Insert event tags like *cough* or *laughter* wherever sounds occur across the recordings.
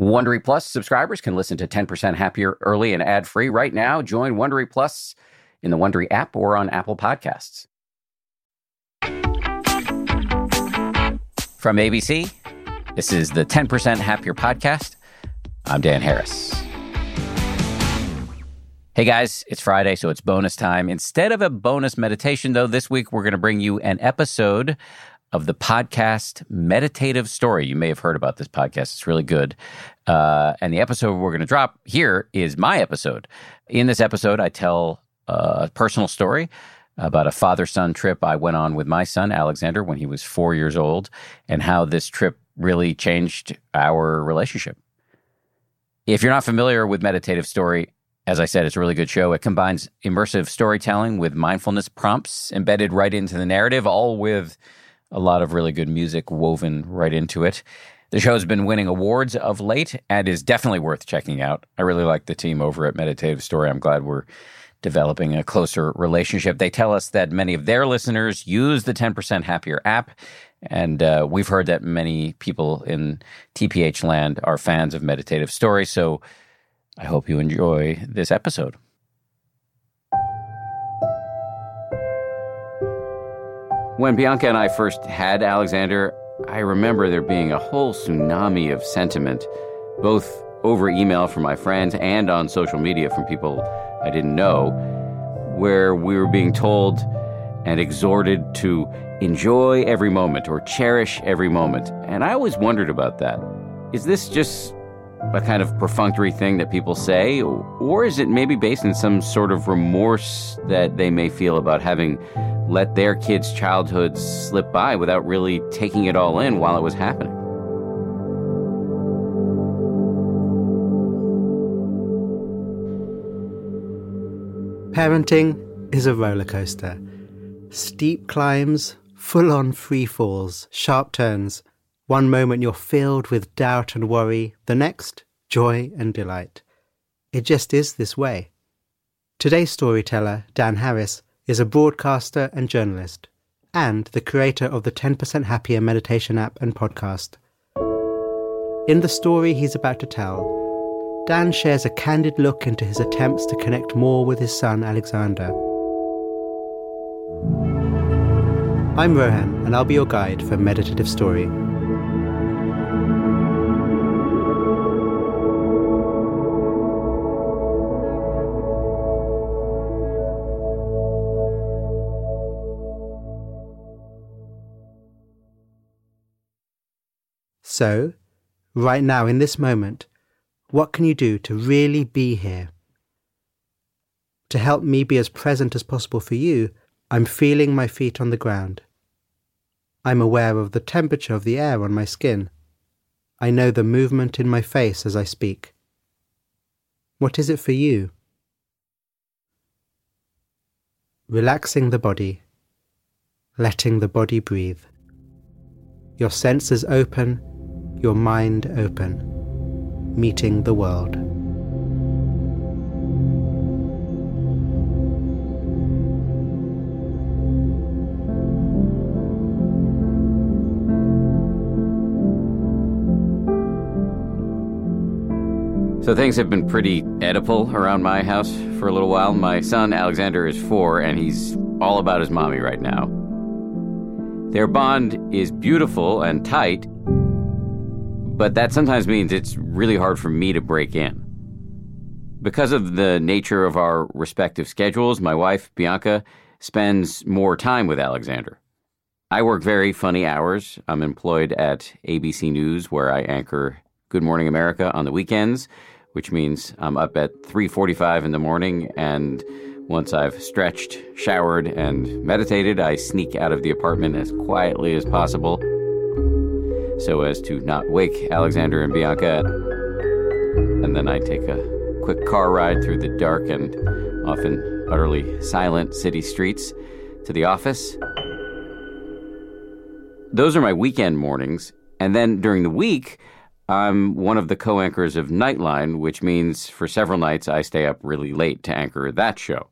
Wondery Plus subscribers can listen to 10% Happier early and ad free right now. Join Wondery Plus in the Wondery app or on Apple Podcasts. From ABC, this is the 10% Happier podcast. I'm Dan Harris. Hey guys, it's Friday, so it's bonus time. Instead of a bonus meditation, though, this week we're going to bring you an episode of the podcast Meditative Story. You may have heard about this podcast, it's really good. Uh, and the episode we're going to drop here is my episode. In this episode, I tell a personal story about a father son trip I went on with my son, Alexander, when he was four years old, and how this trip really changed our relationship. If you're not familiar with Meditative Story, as I said, it's a really good show. It combines immersive storytelling with mindfulness prompts embedded right into the narrative, all with a lot of really good music woven right into it. The show's been winning awards of late and is definitely worth checking out. I really like the team over at Meditative Story. I'm glad we're developing a closer relationship. They tell us that many of their listeners use the 10% Happier app. And uh, we've heard that many people in TPH land are fans of Meditative Story. So I hope you enjoy this episode. When Bianca and I first had Alexander, I remember there being a whole tsunami of sentiment, both over email from my friends and on social media from people I didn't know, where we were being told and exhorted to enjoy every moment or cherish every moment. And I always wondered about that. Is this just a kind of perfunctory thing that people say, or is it maybe based in some sort of remorse that they may feel about having let their kids' childhoods slip by without really taking it all in while it was happening? Parenting is a roller coaster. Steep climbs, full on free falls, sharp turns. One moment you're filled with doubt and worry, the next, joy and delight. It just is this way. Today's storyteller, Dan Harris, is a broadcaster and journalist, and the creator of the 10% Happier meditation app and podcast. In the story he's about to tell, Dan shares a candid look into his attempts to connect more with his son Alexander. I'm Rohan, and I'll be your guide for Meditative Story. So, right now in this moment, what can you do to really be here? To help me be as present as possible for you, I'm feeling my feet on the ground. I'm aware of the temperature of the air on my skin. I know the movement in my face as I speak. What is it for you? Relaxing the body, letting the body breathe. Your senses open, your mind open meeting the world. So things have been pretty Oedipal around my house for a little while. My son Alexander is four, and he's all about his mommy right now. Their bond is beautiful and tight, but that sometimes means it's really hard for me to break in. Because of the nature of our respective schedules, my wife, Bianca, spends more time with Alexander. I work very funny hours. I'm employed at ABC News where I anchor Good Morning America on the weekends, which means I'm up at 3:45 in the morning and once I've stretched, showered, and meditated, I sneak out of the apartment as quietly as possible so as to not wake Alexander and Bianca. And then I take a quick car ride through the dark and often utterly silent city streets to the office. Those are my weekend mornings. And then during the week, I'm one of the co anchors of Nightline, which means for several nights I stay up really late to anchor that show.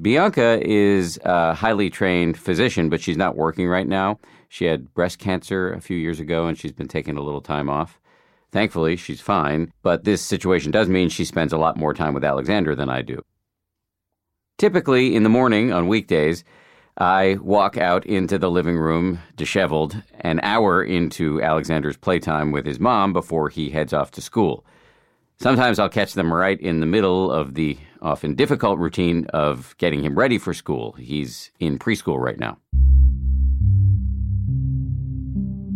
Bianca is a highly trained physician, but she's not working right now. She had breast cancer a few years ago and she's been taking a little time off. Thankfully, she's fine, but this situation does mean she spends a lot more time with Alexander than I do. Typically, in the morning on weekdays, I walk out into the living room, disheveled, an hour into Alexander's playtime with his mom before he heads off to school. Sometimes I'll catch them right in the middle of the often difficult routine of getting him ready for school. He's in preschool right now.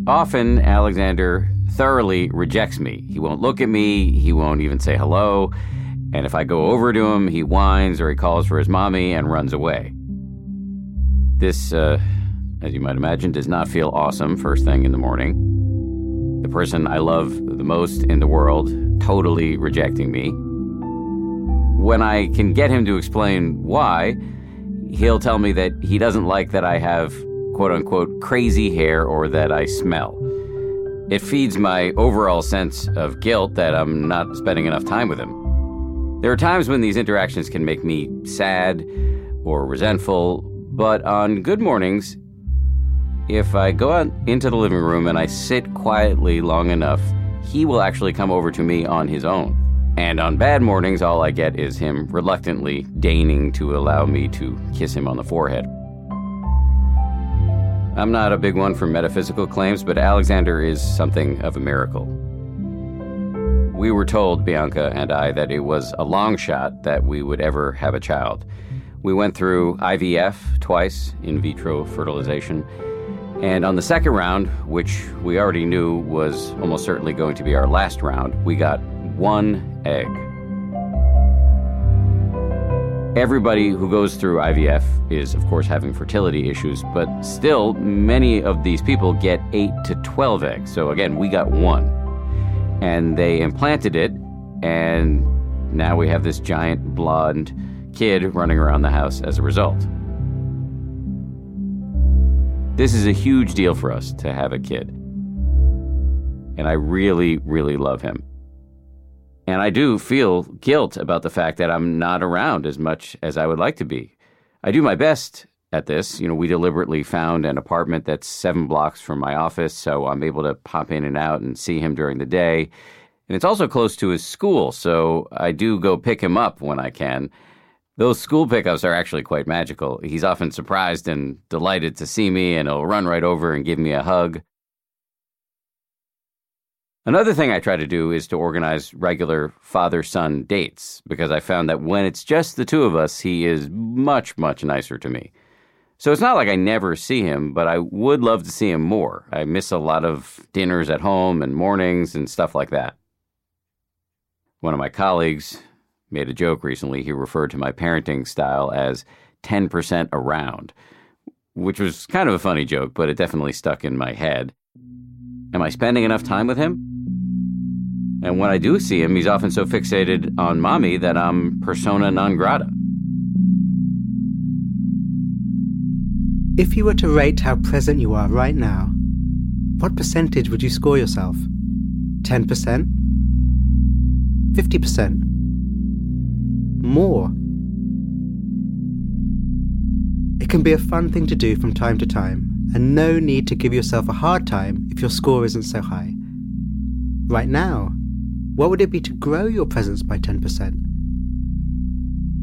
Often, Alexander thoroughly rejects me. He won't look at me, he won't even say hello, and if I go over to him, he whines or he calls for his mommy and runs away. This, uh, as you might imagine, does not feel awesome first thing in the morning. The person I love the most in the world totally rejecting me. When I can get him to explain why, he'll tell me that he doesn't like that I have quote unquote crazy hair or that I smell. It feeds my overall sense of guilt that I'm not spending enough time with him. There are times when these interactions can make me sad or resentful, but on good mornings, if I go out into the living room and I sit quietly long enough, he will actually come over to me on his own. And on bad mornings, all I get is him reluctantly deigning to allow me to kiss him on the forehead. I'm not a big one for metaphysical claims, but Alexander is something of a miracle. We were told, Bianca and I, that it was a long shot that we would ever have a child. We went through IVF twice, in vitro fertilization, and on the second round, which we already knew was almost certainly going to be our last round, we got one egg. Everybody who goes through IVF is, of course, having fertility issues, but still, many of these people get 8 to 12 eggs. So, again, we got one. And they implanted it, and now we have this giant blonde kid running around the house as a result. This is a huge deal for us to have a kid. And I really, really love him. And I do feel guilt about the fact that I'm not around as much as I would like to be. I do my best at this. You know, we deliberately found an apartment that's seven blocks from my office, so I'm able to pop in and out and see him during the day. And it's also close to his school, so I do go pick him up when I can. Those school pickups are actually quite magical. He's often surprised and delighted to see me, and he'll run right over and give me a hug. Another thing I try to do is to organize regular father son dates because I found that when it's just the two of us, he is much, much nicer to me. So it's not like I never see him, but I would love to see him more. I miss a lot of dinners at home and mornings and stuff like that. One of my colleagues made a joke recently. He referred to my parenting style as 10% around, which was kind of a funny joke, but it definitely stuck in my head. Am I spending enough time with him? And when I do see him, he's often so fixated on mommy that I'm persona non grata. If you were to rate how present you are right now, what percentage would you score yourself? 10%? 50%? More? It can be a fun thing to do from time to time, and no need to give yourself a hard time if your score isn't so high. Right now, what would it be to grow your presence by 10%?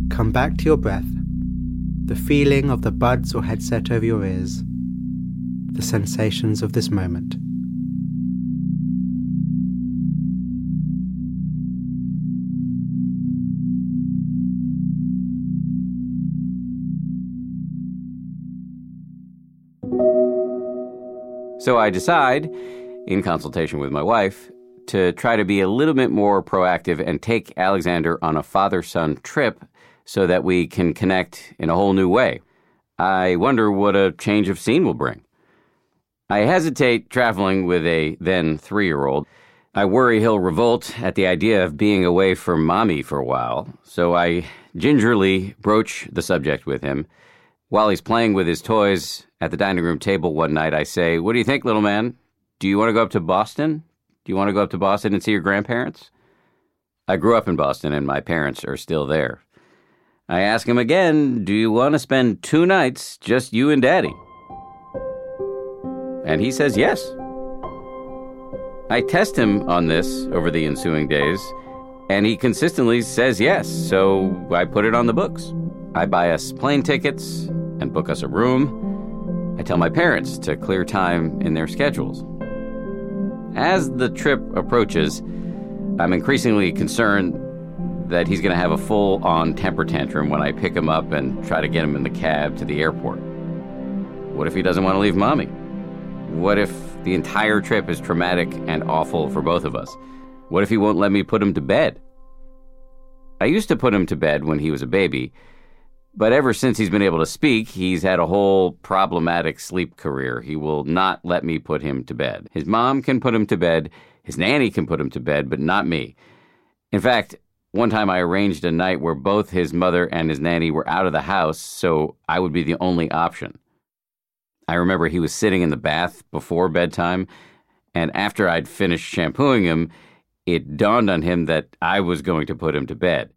Come back to your breath, the feeling of the buds or headset over your ears, the sensations of this moment. So I decide, in consultation with my wife, to try to be a little bit more proactive and take Alexander on a father son trip so that we can connect in a whole new way. I wonder what a change of scene will bring. I hesitate traveling with a then three year old. I worry he'll revolt at the idea of being away from mommy for a while, so I gingerly broach the subject with him. While he's playing with his toys at the dining room table one night, I say, What do you think, little man? Do you want to go up to Boston? Do you want to go up to Boston and see your grandparents? I grew up in Boston and my parents are still there. I ask him again, Do you want to spend two nights, just you and daddy? And he says yes. I test him on this over the ensuing days, and he consistently says yes, so I put it on the books. I buy us plane tickets and book us a room. I tell my parents to clear time in their schedules. As the trip approaches, I'm increasingly concerned that he's going to have a full on temper tantrum when I pick him up and try to get him in the cab to the airport. What if he doesn't want to leave mommy? What if the entire trip is traumatic and awful for both of us? What if he won't let me put him to bed? I used to put him to bed when he was a baby, but ever since he's been able to speak, he's had a whole problematic sleep career. He will not let me put him to bed. His mom can put him to bed, his nanny can put him to bed, but not me. In fact, one time I arranged a night where both his mother and his nanny were out of the house, so I would be the only option. I remember he was sitting in the bath before bedtime, and after I'd finished shampooing him, it dawned on him that I was going to put him to bed.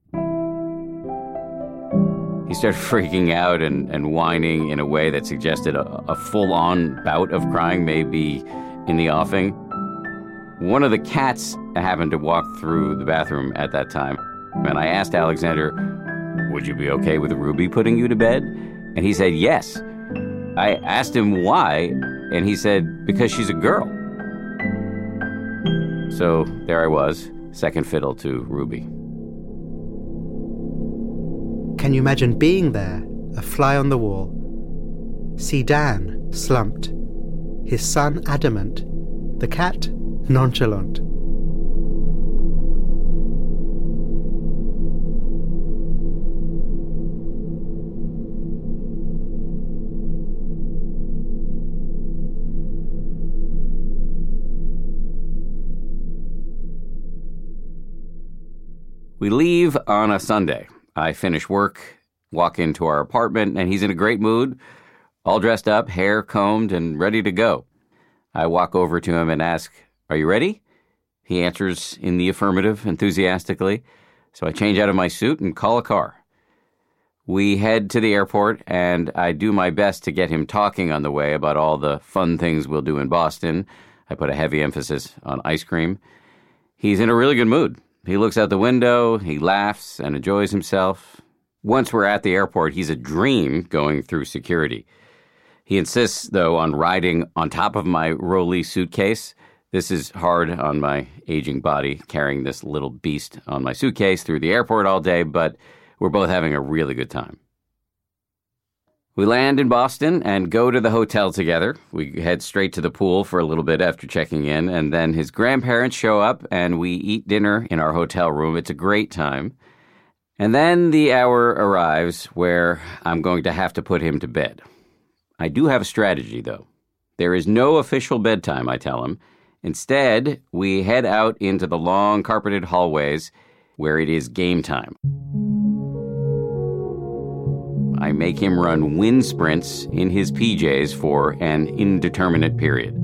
He started *laughs* freaking out and, and whining in a way that suggested a, a full on bout of crying may be in the offing. One of the cats happened to walk through the bathroom at that time, and I asked Alexander, Would you be okay with Ruby putting you to bed? And he said yes. I asked him why, and he said, because she's a girl. So there I was, second fiddle to Ruby. Can you imagine being there, a fly on the wall? See Dan, slumped, his son adamant, the cat nonchalant. We leave on a Sunday. I finish work, walk into our apartment, and he's in a great mood, all dressed up, hair combed, and ready to go. I walk over to him and ask, Are you ready? He answers in the affirmative enthusiastically, so I change out of my suit and call a car. We head to the airport, and I do my best to get him talking on the way about all the fun things we'll do in Boston. I put a heavy emphasis on ice cream. He's in a really good mood. He looks out the window, he laughs and enjoys himself. Once we're at the airport, he's a dream going through security. He insists, though, on riding on top of my Rolly suitcase. This is hard on my aging body, carrying this little beast on my suitcase through the airport all day, but we're both having a really good time. We land in Boston and go to the hotel together. We head straight to the pool for a little bit after checking in, and then his grandparents show up and we eat dinner in our hotel room. It's a great time. And then the hour arrives where I'm going to have to put him to bed. I do have a strategy, though. There is no official bedtime, I tell him. Instead, we head out into the long carpeted hallways where it is game time. I make him run wind sprints in his PJs for an indeterminate period.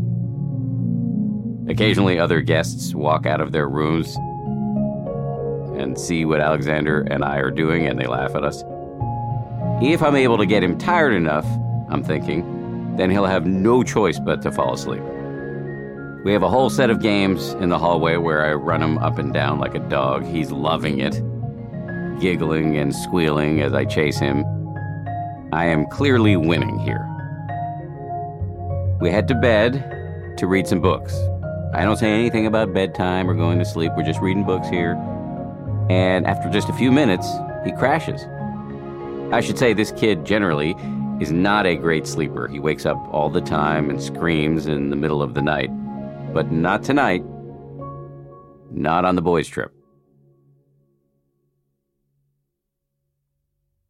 Occasionally, other guests walk out of their rooms and see what Alexander and I are doing, and they laugh at us. If I'm able to get him tired enough, I'm thinking, then he'll have no choice but to fall asleep. We have a whole set of games in the hallway where I run him up and down like a dog. He's loving it, giggling and squealing as I chase him. I am clearly winning here. We head to bed to read some books. I don't say anything about bedtime or going to sleep. We're just reading books here. And after just a few minutes, he crashes. I should say this kid generally is not a great sleeper. He wakes up all the time and screams in the middle of the night. But not tonight. Not on the boys' trip.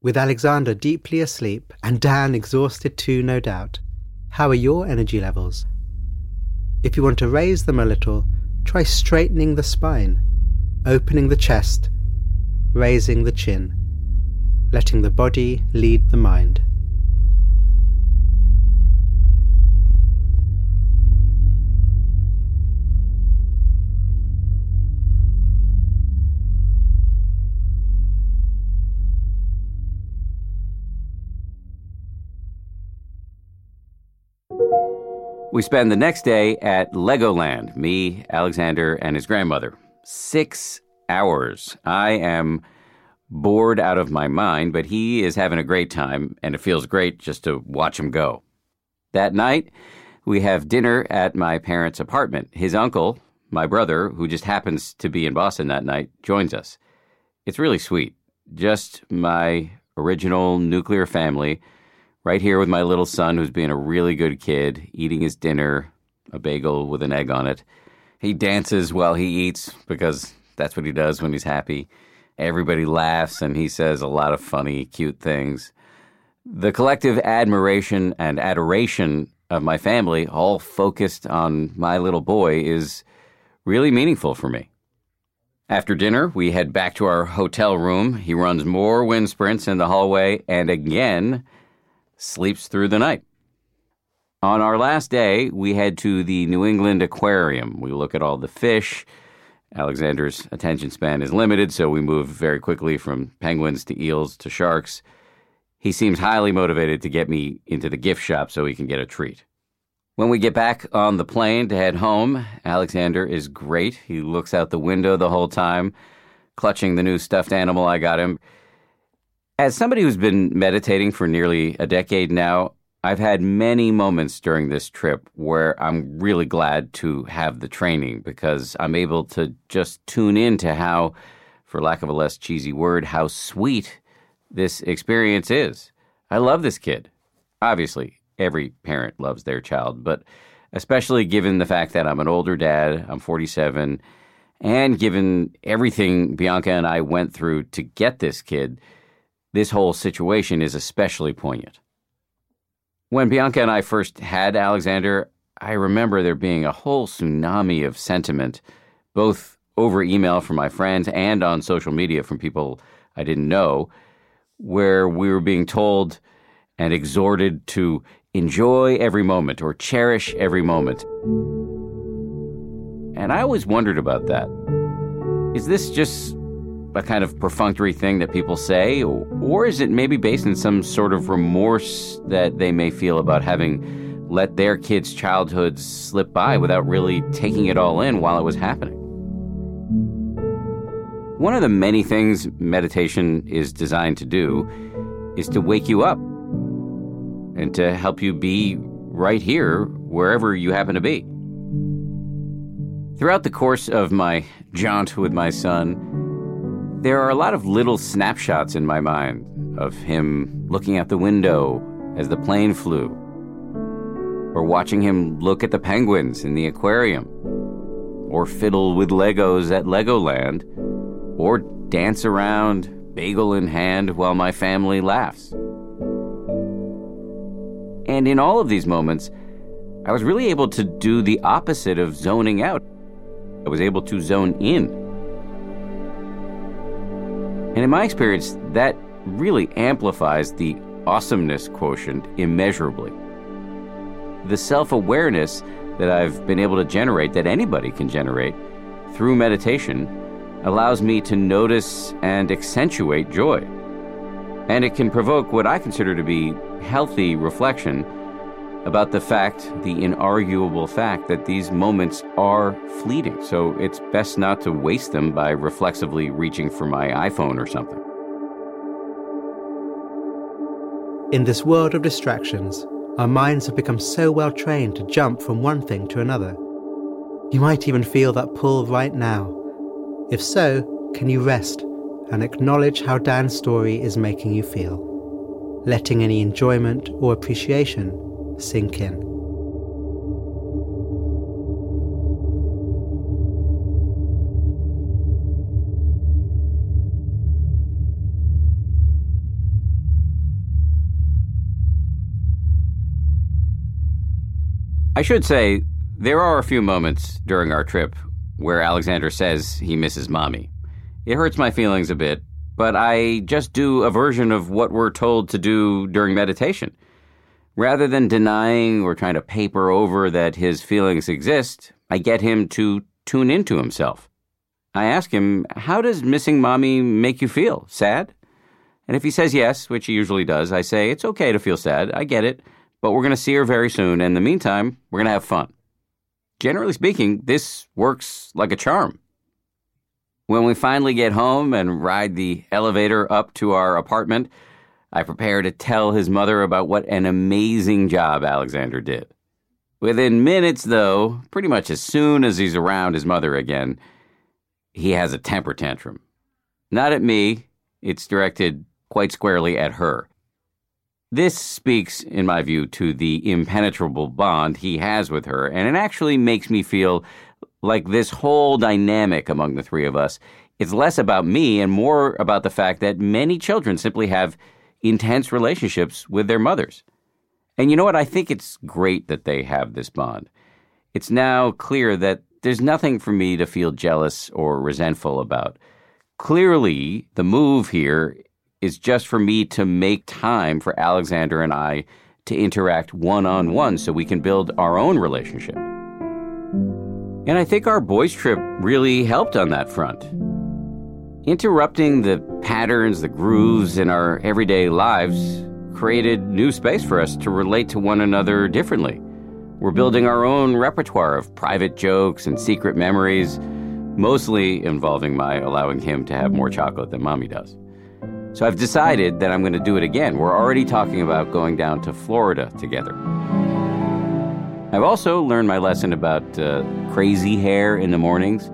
With Alexander deeply asleep and Dan exhausted too, no doubt, how are your energy levels? If you want to raise them a little, try straightening the spine, opening the chest, raising the chin, letting the body lead the mind. We spend the next day at Legoland, me, Alexander, and his grandmother. Six hours. I am bored out of my mind, but he is having a great time, and it feels great just to watch him go. That night, we have dinner at my parents' apartment. His uncle, my brother, who just happens to be in Boston that night, joins us. It's really sweet. Just my original nuclear family, right here with my little son who's being a really good kid, eating his dinner, a bagel with an egg on it. He dances while he eats because that's what he does when he's happy. Everybody laughs and he says a lot of funny, cute things. The collective admiration and adoration of my family, all focused on my little boy, is really meaningful for me. After dinner, we head back to our hotel room. He runs more wind sprints in the hallway and again sleeps through the night. On our last day, we head to the New England Aquarium. We look at all the fish. Alexander's attention span is limited, so we move very quickly from penguins to eels to sharks. He seems highly motivated to get me into the gift shop so he can get a treat. When we get back on the plane to head home, Alexander is great. He looks out the window the whole time, clutching the new stuffed animal I got him. As somebody who's been meditating for nearly a decade now, I've had many moments during this trip where I'm really glad to have the training because I'm able to just tune in to how, for lack of a less cheesy word, how sweet this experience is. I love this kid. Obviously, every parent loves their child, but especially given the fact that I'm an older dad, I'm 47, and given everything Bianca and I went through to get this kid, this whole situation is especially poignant. When Bianca and I first had Alexander, I remember there being a whole tsunami of sentiment, both over email from my friends and on social media from people I didn't know, where we were being told and exhorted to enjoy every moment or cherish every moment. And I always wondered about that. Is this just a kind of perfunctory thing that people say, or is it maybe based in some sort of remorse that they may feel about having let their kids' childhoods slip by without really taking it all in while it was happening? One of the many things meditation is designed to do is to wake you up and to help you be right here, wherever you happen to be. Throughout the course of my jaunt with my son, there are a lot of little snapshots in my mind of him looking out the window as the plane flew, or watching him look at the penguins in the aquarium, or fiddle with Legos at Legoland, or dance around, bagel in hand, while my family laughs. And in all of these moments, I was really able to do the opposite of zoning out. I was able to zone in. And in my experience, that really amplifies the awesomeness quotient immeasurably. The self awareness that I've been able to generate, that anybody can generate through meditation, allows me to notice and accentuate joy and it can provoke what I consider to be healthy reflection about the fact, the inarguable fact, that these moments are fleeting. So it's best not to waste them by reflexively reaching for my iPhone or something. In this world of distractions, our minds have become so well trained to jump from one thing to another. You might even feel that pull right now. If so, can you rest and acknowledge how Dan's story is making you feel, letting any enjoyment or appreciation sink in. I should say, there are a few moments during our trip where Alexander says he misses mommy. It hurts my feelings a bit, but I just do a version of what we're told to do during meditation. Rather than denying or trying to paper over that his feelings exist, I get him to tune into himself. I ask him, How does missing mommy make you feel? Sad? And if he says yes, which he usually does, I say, It's okay to feel sad. I get it. but we're going to see her very soon. And in the meantime, we're going to have fun. Generally speaking, this works like a charm. When we finally get home and ride the elevator up to our apartment, I prepare to tell his mother about what an amazing job Alexander did. Within minutes, though, pretty much as soon as he's around his mother again, he has a temper tantrum. Not at me, it's directed quite squarely at her. This speaks, in my view, to the impenetrable bond he has with her, and it actually makes me feel like this whole dynamic among the three of us is less about me and more about the fact that many children simply have intense relationships with their mothers. And you know what? I think it's great that they have this bond. It's now clear that there's nothing for me to feel jealous or resentful about. Clearly, the move here is just for me to make time for Alexander and I to interact one on one so we can build our own relationship. And I think our boys' trip really helped on that front. Interrupting the patterns, the grooves in our everyday lives created new space for us to relate to one another differently. We're building our own repertoire of private jokes and secret memories, mostly involving my allowing him to have more chocolate than mommy does. So I've decided that I'm going to do it again. We're already talking about going down to Florida together. I've also learned my lesson about uh, crazy hair in the mornings.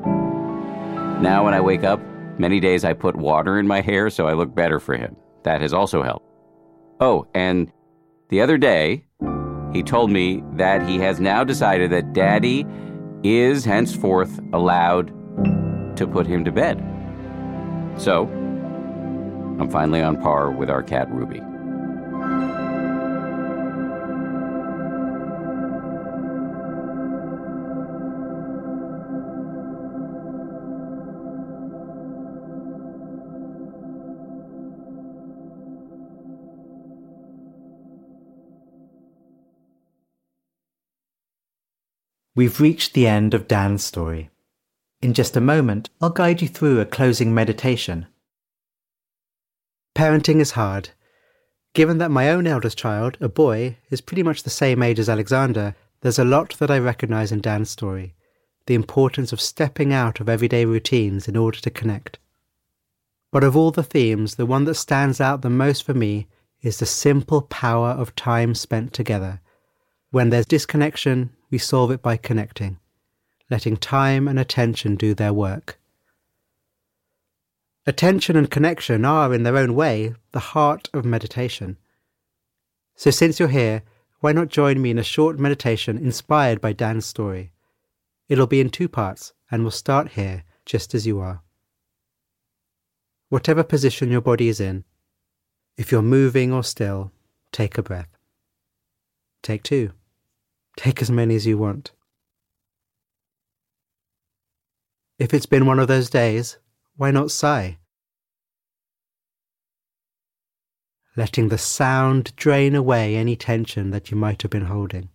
Now, when I wake up, many days I put water in my hair so I look better for him. That has also helped. Oh, and the other day, he told me that he has now decided that daddy is henceforth allowed to put him to bed. So, I'm finally on par with our cat Ruby. We've reached the end of Dan's story. In just a moment, I'll guide you through a closing meditation. Parenting is hard. Given that my own eldest child, a boy, is pretty much the same age as Alexander, there's a lot that I recognize in Dan's story the importance of stepping out of everyday routines in order to connect. But of all the themes, the one that stands out the most for me is the simple power of time spent together. When there's disconnection, we solve it by connecting, letting time and attention do their work. Attention and connection are, in their own way, the heart of meditation. So, since you're here, why not join me in a short meditation inspired by Dan's story? It'll be in two parts, and we'll start here, just as you are. Whatever position your body is in, if you're moving or still, take a breath. Take two. Take as many as you want. If it's been one of those days, why not sigh? Letting the sound drain away any tension that you might have been holding.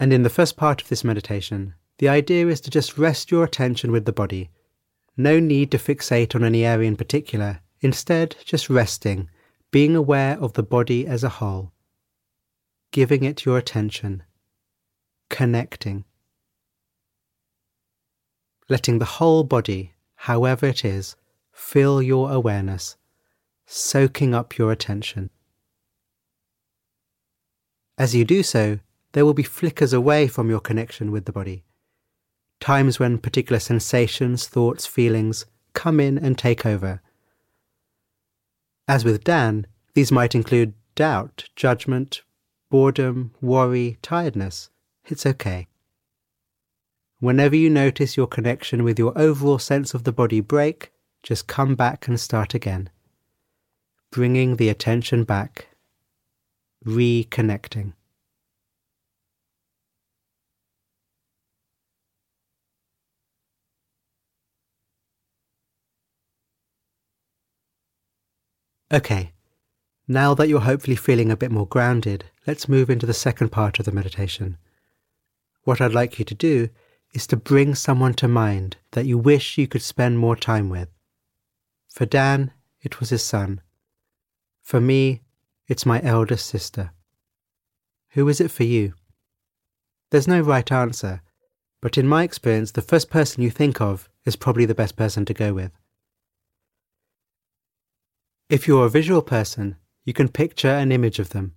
And in the first part of this meditation, the idea is to just rest your attention with the body. No need to fixate on any area in particular. Instead, just resting, being aware of the body as a whole, giving it your attention connecting. Letting the whole body, however it is, fill your awareness, soaking up your attention. As you do so, there will be flickers away from your connection with the body, times when particular sensations, thoughts, feelings come in and take over. As with Dan, these might include doubt, judgment, boredom, worry, tiredness. It's okay. Whenever you notice your connection with your overall sense of the body break, just come back and start again. Bringing the attention back, reconnecting. Okay, now that you're hopefully feeling a bit more grounded, let's move into the second part of the meditation. What I'd like you to do is to bring someone to mind that you wish you could spend more time with. For Dan, it was his son. For me, it's my eldest sister. Who is it for you? There's no right answer, but in my experience, the first person you think of is probably the best person to go with. If you're a visual person, you can picture an image of them.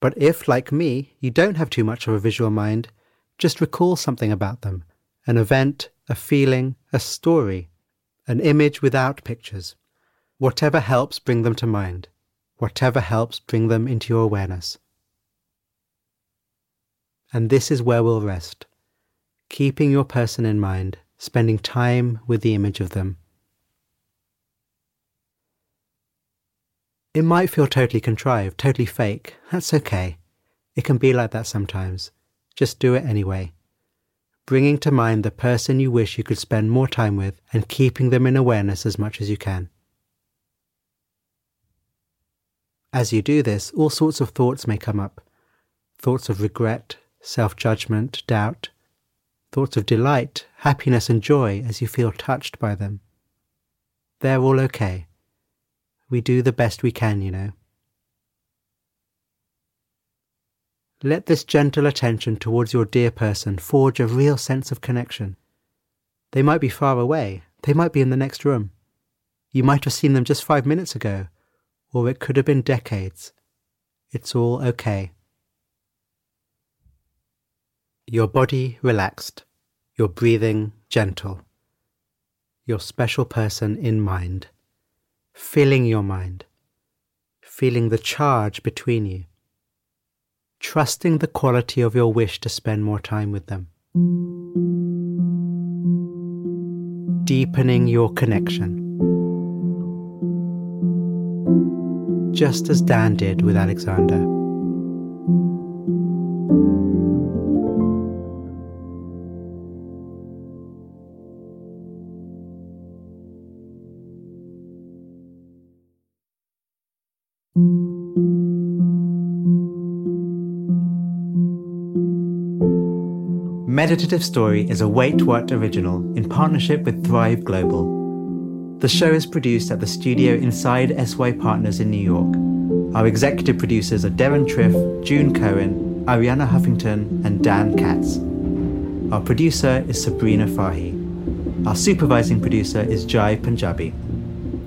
But if, like me, you don't have too much of a visual mind, just recall something about them an event, a feeling, a story, an image without pictures. Whatever helps bring them to mind, whatever helps bring them into your awareness. And this is where we'll rest, keeping your person in mind, spending time with the image of them. It might feel totally contrived, totally fake. That's okay. It can be like that sometimes. Just do it anyway. Bringing to mind the person you wish you could spend more time with and keeping them in awareness as much as you can. As you do this, all sorts of thoughts may come up thoughts of regret, self judgment, doubt, thoughts of delight, happiness, and joy as you feel touched by them. They're all okay. We do the best we can, you know. Let this gentle attention towards your dear person forge a real sense of connection. They might be far away, they might be in the next room. You might have seen them just five minutes ago, or it could have been decades. It's all okay. Your body relaxed, your breathing gentle, your special person in mind filling your mind, feeling the charge between you, trusting the quality of your wish to spend more time with them, deepening your connection. Just as Dan did with Alexander. Meditative Story is a Wait What original in partnership with Thrive Global. The show is produced at the studio inside SY Partners in New York. Our executive producers are Darren Triff, June Cohen, Arianna Huffington, and Dan Katz. Our producer is Sabrina Fahi. Our supervising producer is Jai Punjabi.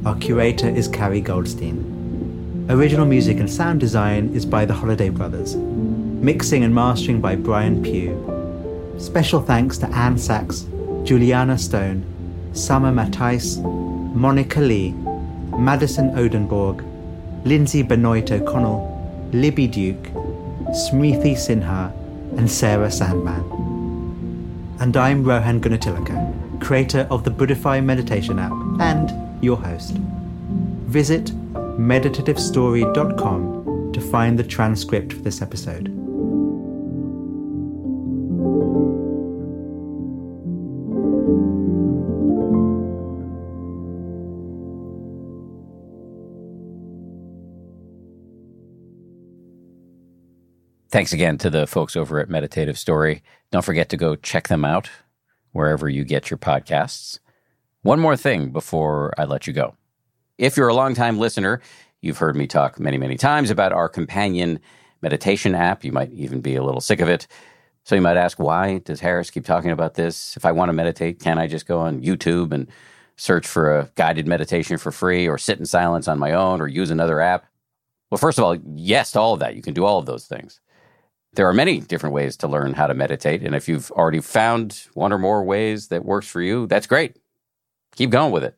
Our curator is Carrie Goldstein. Original music and sound design is by the Holiday Brothers. Mixing and mastering by Brian Pugh. Special thanks to Anne Sachs, Juliana Stone, Summer Matthijs, Monica Lee, Madison Odenborg, Lindsay Benoit O'Connell, Libby Duke, Smriti Sinha, and Sarah Sandman. And I'm Rohan Gunatillake, creator of the Buddhify meditation app and your host. Visit meditativestory.com to find the transcript for this episode. Thanks again to the folks over at Meditative Story. Don't forget to go check them out wherever you get your podcasts. One more thing before I let you go. If you're a longtime listener, you've heard me talk many, many times about our companion meditation app. You might even be a little sick of it. So you might ask, why does Harris keep talking about this? If I want to meditate, can I just go on YouTube and search for a guided meditation for free or sit in silence on my own or use another app? Well, first of all, yes to all of that. You can do all of those things. There are many different ways to learn how to meditate. And if you've already found one or more ways that works for you, that's great. Keep going with it.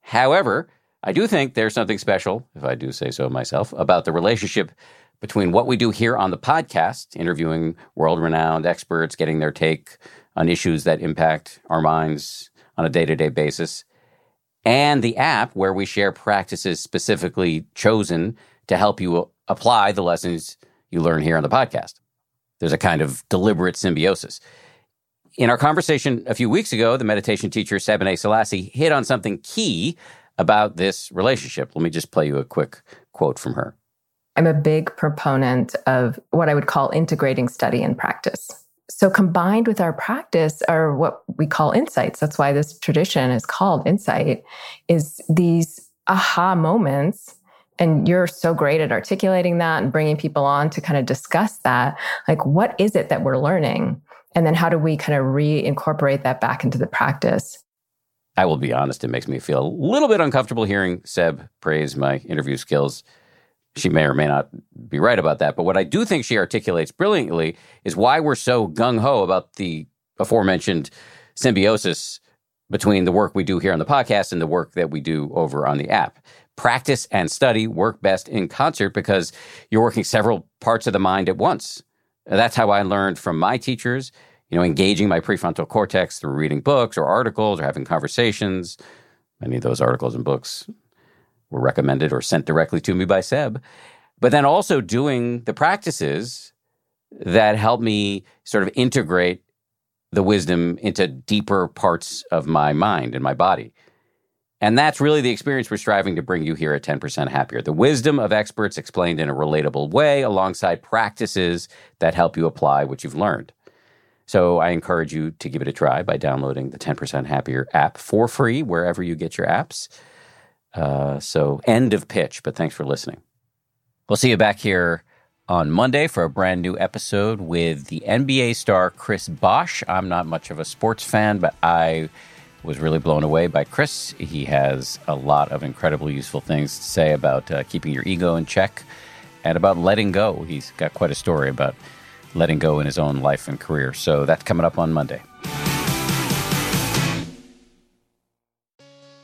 However, I do think there's something special, if I do say so myself, about the relationship between what we do here on the podcast, interviewing world renowned experts, getting their take on issues that impact our minds on a day to day basis, and the app where we share practices specifically chosen to help you apply the lessons you learn here on the podcast. There's a kind of deliberate symbiosis. In our conversation a few weeks ago, the meditation teacher Sebene Selassie hit on something key about this relationship. Let me just play you a quick quote from her. I'm a big proponent of what I would call integrating study and practice. So, combined with our practice are what we call insights. That's why this tradition is called insight, is these aha moments and you're so great at articulating that and bringing people on to kind of discuss that. Like, what is it that we're learning? And then how do we kind of reincorporate that back into the practice? I will be honest, it makes me feel a little bit uncomfortable hearing Seb praise my interview skills. She may or may not be right about that. But what I do think she articulates brilliantly is why we're so gung ho about the aforementioned symbiosis between the work we do here on the podcast and the work that we do over on the app. Practice and study work best in concert because you're working several parts of the mind at once. That's how I learned from my teachers, you know, engaging my prefrontal cortex through reading books or articles or having conversations. Many of those articles and books were recommended or sent directly to me by Seb. But then also doing the practices that help me sort of integrate the wisdom into deeper parts of my mind and my body. And that's really the experience we're striving to bring you here at 10% Happier. The wisdom of experts explained in a relatable way alongside practices that help you apply what you've learned. So I encourage you to give it a try by downloading the 10% Happier app for free wherever you get your apps. Uh, so, end of pitch, but thanks for listening. We'll see you back here on Monday for a brand new episode with the NBA star Chris Bosh. I'm not much of a sports fan, but I was really blown away by Chris. He has a lot of incredibly useful things to say about uh, keeping your ego in check and about letting go. He's got quite a story about letting go in his own life and career. So that's coming up on Monday.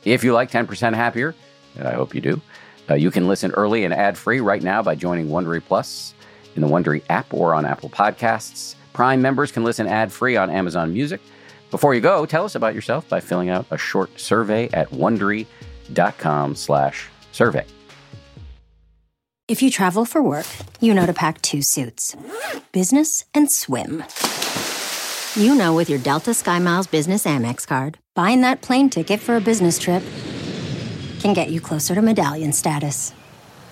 If you like 10% Happier, and I hope you do, uh, you can listen early and ad free right now by joining Wondery Plus in the Wondery app or on Apple Podcasts. Prime members can listen ad free on Amazon Music. Before you go, tell us about yourself by filling out a short survey at wondery.com/slash survey. If you travel for work, you know to pack two suits business and swim. You know, with your Delta SkyMiles Business Amex card, buying that plane ticket for a business trip can get you closer to medallion status.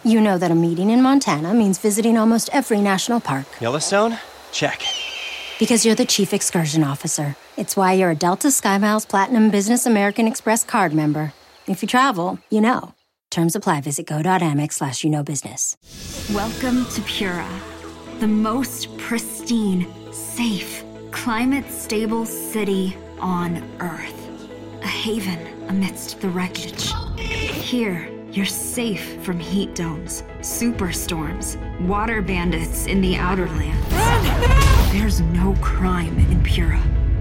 You know that a meeting in Montana means visiting almost every national park. Yellowstone? Check. Because you're the chief excursion officer. It's why you're a Delta SkyMiles Platinum Business American Express card member. If you travel, you know. Terms apply. Visit go.amex slash you know business. Welcome to Pura, the most pristine, safe, climate stable city on Earth. A haven amidst the wreckage. Here, you're safe from heat domes, superstorms, water bandits in the outer lands. There's no crime in Pura,